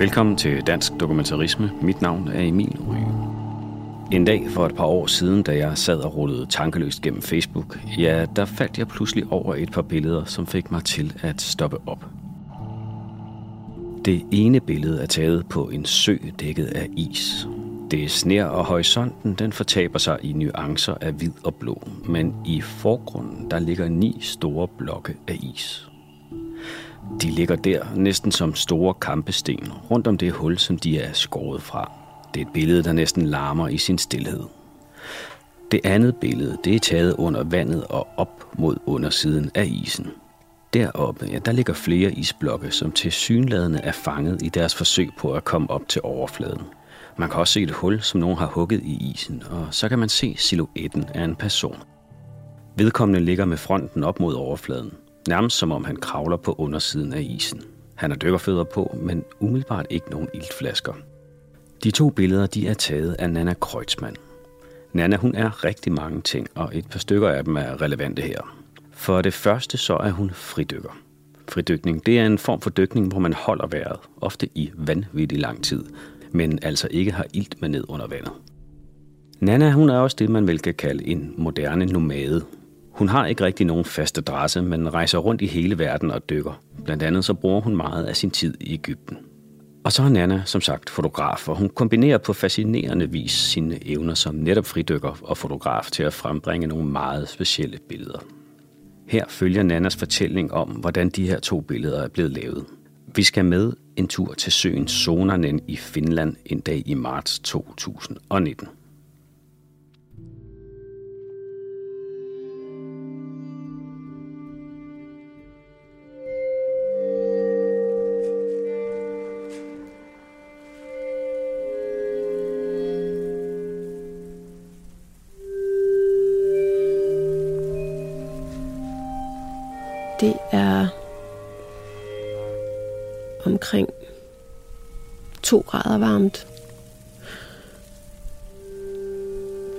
Velkommen til Dansk Dokumentarisme. Mit navn er Emil Ryge. En dag for et par år siden, da jeg sad og rullede tankeløst gennem Facebook, ja, der faldt jeg pludselig over et par billeder, som fik mig til at stoppe op. Det ene billede er taget på en sø dækket af is. Det sner, og horisonten den fortaber sig i nuancer af hvid og blå, men i forgrunden der ligger ni store blokke af is. De ligger der næsten som store kampesten rundt om det hul, som de er skåret fra. Det er et billede, der næsten larmer i sin stillhed. Det andet billede, det er taget under vandet og op mod undersiden af isen. Deroppe, ja, der ligger flere isblokke, som til synladende er fanget i deres forsøg på at komme op til overfladen. Man kan også se et hul, som nogen har hugget i isen, og så kan man se silhuetten af en person. Vedkommende ligger med fronten op mod overfladen, nærmest som om han kravler på undersiden af isen. Han har dykkerfødder på, men umiddelbart ikke nogen iltflasker. De to billeder de er taget af Nana Kreutzmann. Nana hun er rigtig mange ting, og et par stykker af dem er relevante her. For det første så er hun fridykker. Fridykning det er en form for dykning, hvor man holder vejret, ofte i vanvittig lang tid, men altså ikke har ilt med ned under vandet. Nana hun er også det, man vel kan kalde en moderne nomade. Hun har ikke rigtig nogen fast adresse, men rejser rundt i hele verden og dykker. Blandt andet så bruger hun meget af sin tid i Ægypten. Og så er Nana som sagt fotograf, og hun kombinerer på fascinerende vis sine evner som netop fridykker og fotograf til at frembringe nogle meget specielle billeder. Her følger Nannas fortælling om, hvordan de her to billeder er blevet lavet. Vi skal med en tur til søen Sonanen i Finland en dag i marts 2019. Det er omkring 2 grader varmt.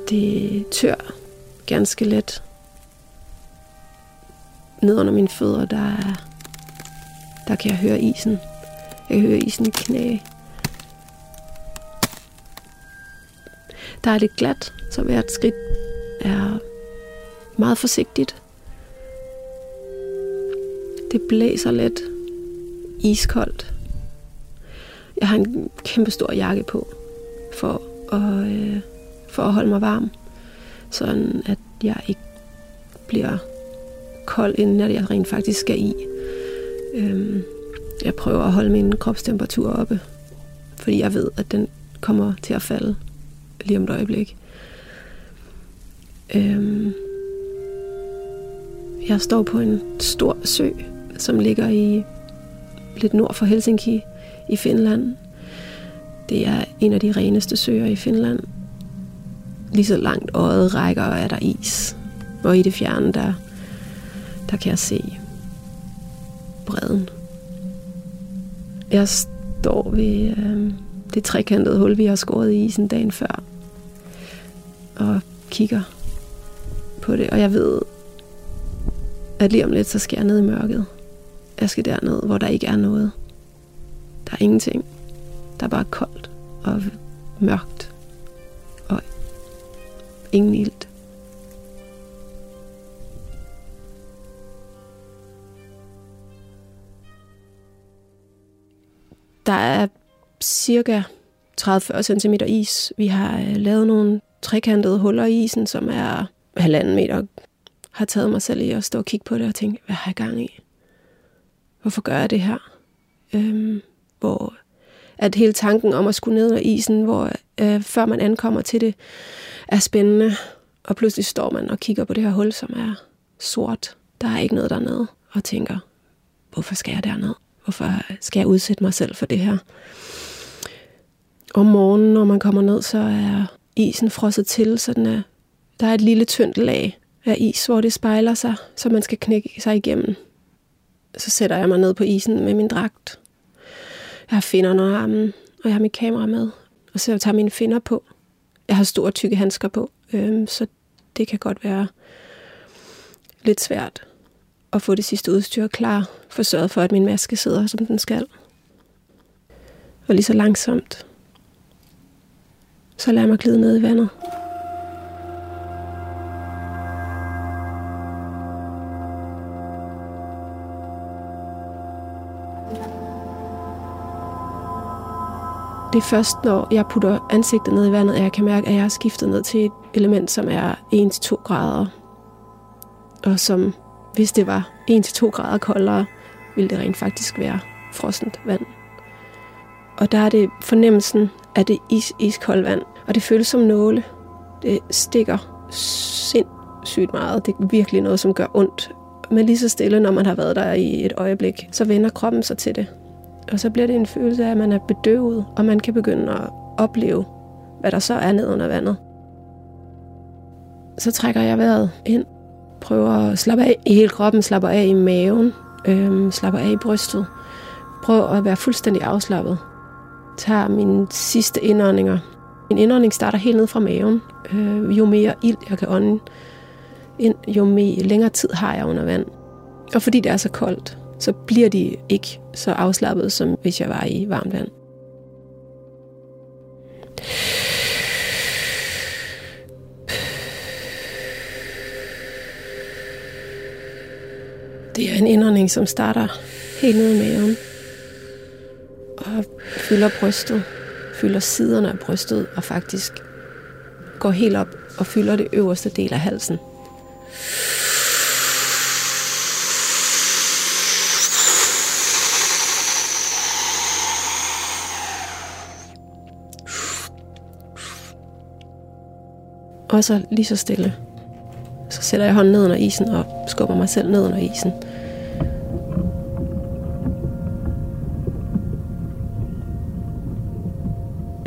Det tør ganske let. Ned under mine fødder, der, er, der kan jeg høre isen. Jeg kan høre isen knæ. Der er lidt glat, så hvert skridt er meget forsigtigt. Det blæser lidt. Iskoldt. Jeg har en kæmpe stor jakke på for at, øh, for at holde mig varm. Sådan at jeg ikke bliver kold, inden jeg rent faktisk skal i. Øhm, jeg prøver at holde min kropstemperatur oppe, fordi jeg ved, at den kommer til at falde lige om et øjeblik. Øhm, jeg står på en stor sø, som ligger i lidt nord for Helsinki i Finland. Det er en af de reneste søer i Finland. Lige så langt øjet rækker er der is. Og i det fjerne, der, der kan jeg se bredden. Jeg står ved øh, det trekantede hul, vi har skåret i isen dagen før. Og kigger på det. Og jeg ved, at lige om lidt, så skal jeg ned i mørket. Jeg skal derned, hvor der ikke er noget. Der er ingenting. Der er bare koldt og mørkt. Og ingen ilt. Der er cirka 30-40 cm is. Vi har øh, lavet nogle trekantede huller i isen, som er halvanden meter. Har taget mig selv i at stå og kigge på det og tænke, hvad har jeg gang i? Hvorfor gør jeg det her? Øhm, hvor at hele tanken om at skulle ned under isen, hvor øh, før man ankommer til det, er spændende. Og pludselig står man og kigger på det her hul, som er sort. Der er ikke noget dernede, og tænker, hvorfor skal jeg derned? Hvorfor skal jeg udsætte mig selv for det her? Om morgenen, når man kommer ned, så er isen frosset til, så den er, der er et lille tyndt lag af is, hvor det spejler sig, så man skal knække sig igennem. Så sætter jeg mig ned på isen med min dragt. Jeg har finder under armen, og jeg har mit kamera med. Og så tager mine finder på. Jeg har store tykke handsker på, øhm, så det kan godt være lidt svært at få det sidste udstyr klar. For sørget for, at min maske sidder, som den skal. Og lige så langsomt, så lader jeg mig glide ned i vandet. Det er først, når jeg putter ansigtet ned i vandet, at jeg kan mærke, at jeg har skiftet ned til et element, som er 1-2 grader. Og som, hvis det var 1-2 grader koldere, ville det rent faktisk være frossent vand. Og der er det fornemmelsen af det is, iskoldt vand. Og det føles som nåle. Det stikker sindssygt meget. Det er virkelig noget, som gør ondt. Men lige så stille, når man har været der i et øjeblik, så vender kroppen sig til det. Og så bliver det en følelse af, at man er bedøvet, og man kan begynde at opleve, hvad der så er ned under vandet. Så trækker jeg vejret ind, prøver at slappe af i hele kroppen, slapper af i maven, øhm, slapper af i brystet. Prøver at være fuldstændig afslappet. Tager mine sidste indåndinger. Min indånding starter helt ned fra maven. Øh, jo mere ild jeg kan ånde ind, jo mere, længere tid har jeg under vand. Og fordi det er så koldt, så bliver de ikke så afslappet, som hvis jeg var i varmt vand. Det er en indånding, som starter helt nede i maven og fylder brystet, fylder siderne af brystet og faktisk går helt op og fylder det øverste del af halsen. Og så lige så stille. Så sætter jeg hånden ned under isen og skubber mig selv ned under isen.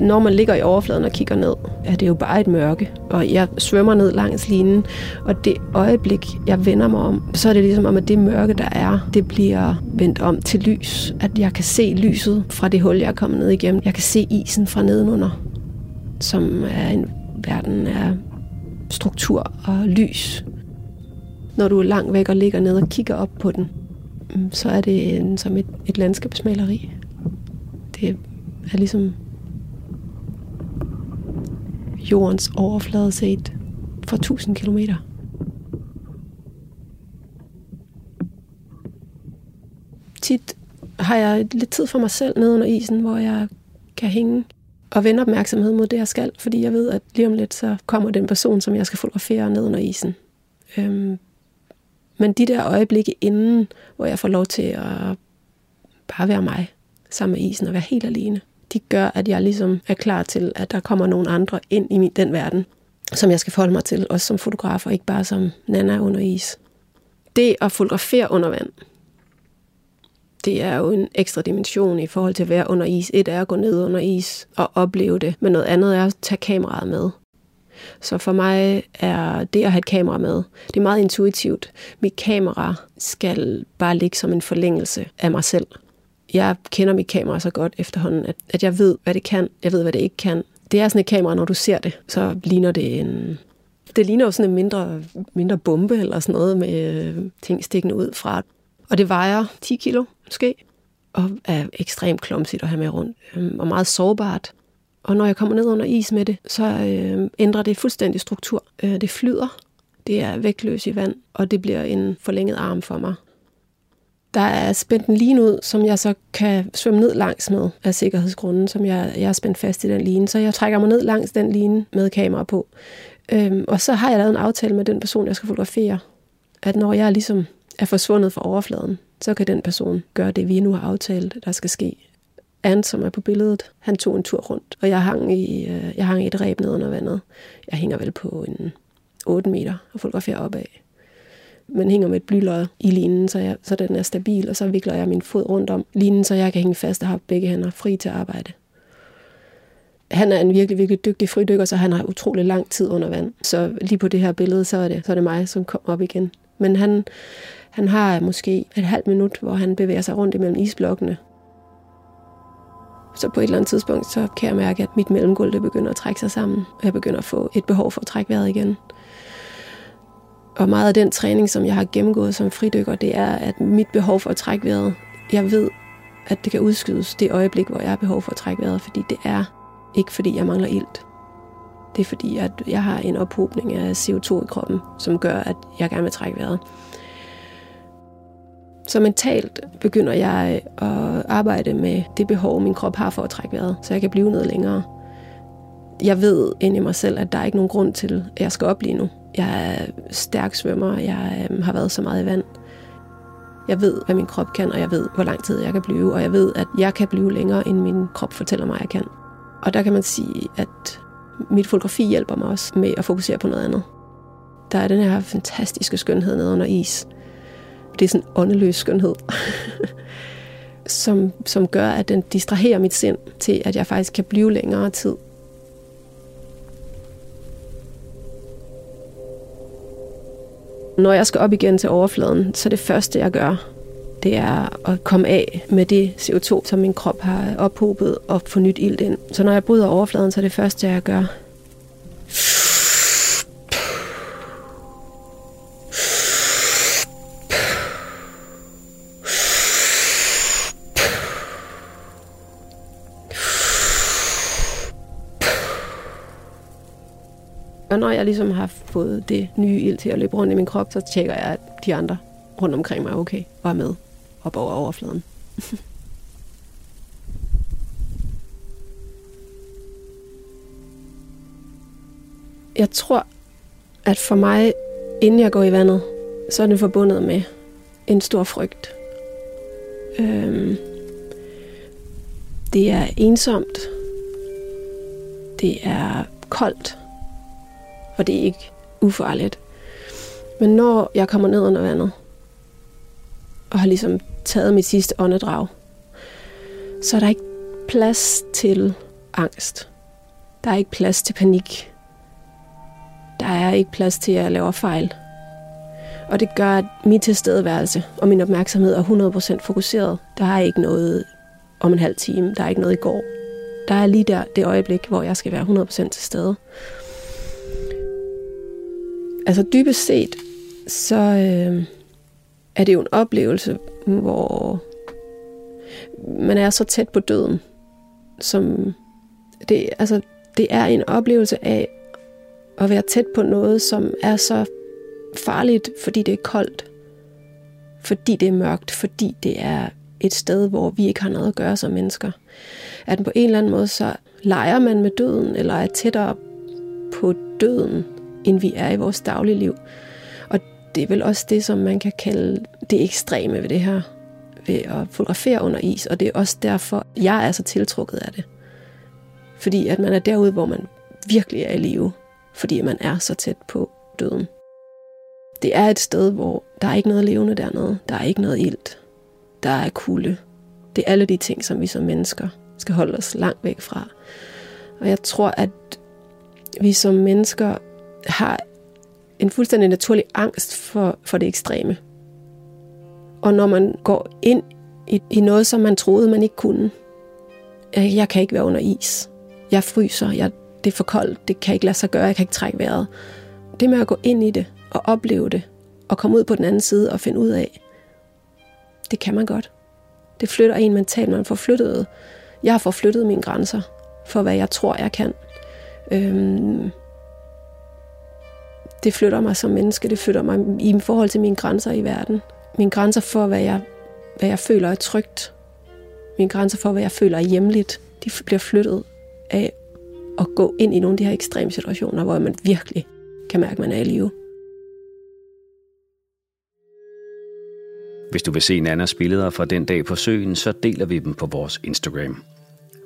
Når man ligger i overfladen og kigger ned, er det jo bare et mørke. Og jeg svømmer ned langs linen, og det øjeblik, jeg vender mig om, så er det ligesom om, at det mørke, der er, det bliver vendt om til lys. At jeg kan se lyset fra det hul, jeg er kommet ned igennem. Jeg kan se isen fra nedenunder, som er en verden af struktur og lys. Når du er langt væk og ligger ned og kigger op på den, mm, så er det en, som et, et landskabsmaleri. Det er ligesom jordens overflade set for 1000 kilometer. Tit har jeg lidt tid for mig selv nede under isen, hvor jeg kan hænge og vende opmærksomhed mod det, jeg skal, fordi jeg ved, at lige om lidt, så kommer den person, som jeg skal fotografere ned under isen. Øhm, men de der øjeblikke inden, hvor jeg får lov til at bare være mig sammen med isen og være helt alene, de gør, at jeg ligesom er klar til, at der kommer nogle andre ind i min, den verden, som jeg skal forholde mig til, også som fotograf, og ikke bare som nana under is. Det at fotografere under vand, det er jo en ekstra dimension i forhold til at være under is. Et er at gå ned under is og opleve det, men noget andet er at tage kameraet med. Så for mig er det at have et kamera med, det er meget intuitivt. Mit kamera skal bare ligge som en forlængelse af mig selv. Jeg kender mit kamera så godt efterhånden, at, at jeg ved, hvad det kan, jeg ved, hvad det ikke kan. Det er sådan et kamera, når du ser det, så ligner det en... Det ligner jo sådan en mindre, mindre bombe eller sådan noget med ting stikkende ud fra. Og det vejer 10 kilo måske, og er ekstremt klumsigt at have med rundt, øh, og meget sårbart. Og når jeg kommer ned under is med det, så øh, ændrer det fuldstændig struktur. Øh, det flyder, det er vægtløs i vand, og det bliver en forlænget arm for mig. Der er spændt en line ud, som jeg så kan svømme ned langs med af sikkerhedsgrunden, som jeg, jeg er spændt fast i den line. Så jeg trækker mig ned langs den line med kamera på. Øhm, og så har jeg lavet en aftale med den person, jeg skal fotografere, at når jeg ligesom er forsvundet fra overfladen, så kan den person gøre det, vi nu har aftalt, der skal ske. Ant, som er på billedet, han tog en tur rundt, og jeg hang i, øh, jeg hang i et ræb ned under vandet. Jeg hænger vel på en 8 meter og fotograferer opad. Men hænger med et blylod i linen, så, jeg, så den er stabil, og så vikler jeg min fod rundt om linen, så jeg kan hænge fast og har begge hænder fri til at arbejde. Han er en virkelig, virkelig dygtig fridykker, så han har utrolig lang tid under vand. Så lige på det her billede, så er det, så er det mig, som kommer op igen. Men han, han har måske et halvt minut, hvor han bevæger sig rundt imellem isblokkene. Så på et eller andet tidspunkt, så kan jeg mærke, at mit mellemgulv det begynder at trække sig sammen. Og jeg begynder at få et behov for at trække vejret igen. Og meget af den træning, som jeg har gennemgået som fridykker, det er, at mit behov for at trække vejret, jeg ved, at det kan udskydes det øjeblik, hvor jeg har behov for at trække vejret, fordi det er ikke fordi, jeg mangler ilt. Det er fordi, at jeg har en ophobning af CO2 i kroppen, som gør, at jeg gerne vil trække vejret. Så mentalt begynder jeg øh, at arbejde med det behov, min krop har for at trække vejret, så jeg kan blive noget længere. Jeg ved ind i mig selv, at der er ikke nogen grund til, at jeg skal op lige nu. Jeg er stærk svømmer, jeg øh, har været så meget i vand. Jeg ved, hvad min krop kan, og jeg ved, hvor lang tid jeg kan blive, og jeg ved, at jeg kan blive længere, end min krop fortæller mig, at jeg kan. Og der kan man sige, at mit fotografi hjælper mig også med at fokusere på noget andet. Der er den her fantastiske skønhed nede under is. Det er sådan en åndeløs skønhed, som, som gør, at den distraherer mit sind til, at jeg faktisk kan blive længere tid. Når jeg skal op igen til overfladen, så det første, jeg gør, det er at komme af med det CO2, som min krop har ophobet og få nyt ild ind. Så når jeg bryder overfladen, så er det første, jeg gør, Og når jeg ligesom har fået det nye ild til at løbe rundt i min krop, så tjekker jeg, at de andre rundt omkring mig er okay og er med op over overfladen. jeg tror, at for mig, inden jeg går i vandet, så er det forbundet med en stor frygt. Øhm, det er ensomt. Det er koldt og det er ikke ufarligt. Men når jeg kommer ned under vandet, og har ligesom taget mit sidste åndedrag, så er der ikke plads til angst. Der er ikke plads til panik. Der er ikke plads til, at jeg laver fejl. Og det gør, at min tilstedeværelse og min opmærksomhed er 100% fokuseret. Der er ikke noget om en halv time. Der er ikke noget i går. Der er lige der det øjeblik, hvor jeg skal være 100% til stede. Altså dybest set, så øh, er det jo en oplevelse, hvor man er så tæt på døden, som det, altså, det er en oplevelse af at være tæt på noget, som er så farligt, fordi det er koldt, fordi det er mørkt, fordi det er et sted, hvor vi ikke har noget at gøre som mennesker. At på en eller anden måde, så leger man med døden, eller er tættere på døden, end vi er i vores daglige liv. Og det er vel også det, som man kan kalde det ekstreme ved det her, ved at fotografere under is. Og det er også derfor, jeg er så tiltrukket af det. Fordi at man er derude, hvor man virkelig er i live, fordi man er så tæt på døden. Det er et sted, hvor der er ikke noget levende dernede. Der er ikke noget ilt. Der er kulde. Det er alle de ting, som vi som mennesker skal holde os langt væk fra. Og jeg tror, at vi som mennesker har en fuldstændig naturlig angst for, for det ekstreme. Og når man går ind i, i noget, som man troede, man ikke kunne. Jeg, jeg kan ikke være under is. Jeg fryser. Jeg, det er for koldt. Det kan ikke lade sig gøre. Jeg kan ikke trække vejret. Det med at gå ind i det og opleve det, og komme ud på den anden side og finde ud af, det kan man godt. Det flytter en mentalt. Man får flyttet, jeg har forflyttet mine grænser for, hvad jeg tror, jeg kan. Øhm, det flytter mig som menneske, det flytter mig i forhold til mine grænser i verden. Mine grænser for, hvad jeg, hvad jeg føler er trygt. Mine grænser for, hvad jeg føler er hjemligt, de bliver flyttet af at gå ind i nogle af de her ekstreme situationer, hvor man virkelig kan mærke, at man er i live. Hvis du vil se Nannas billeder fra den dag på søen, så deler vi dem på vores Instagram.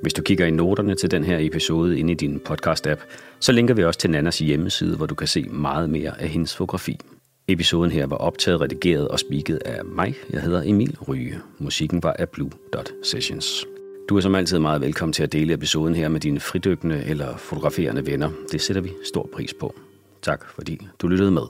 Hvis du kigger i noterne til den her episode inde i din podcast-app, så linker vi også til Nannas hjemmeside, hvor du kan se meget mere af hendes fotografi. Episoden her var optaget, redigeret og spiket af mig. Jeg hedder Emil Ryge. Musikken var af Blue Dot Sessions. Du er som altid meget velkommen til at dele episoden her med dine fridykkende eller fotograferende venner. Det sætter vi stor pris på. Tak fordi du lyttede med.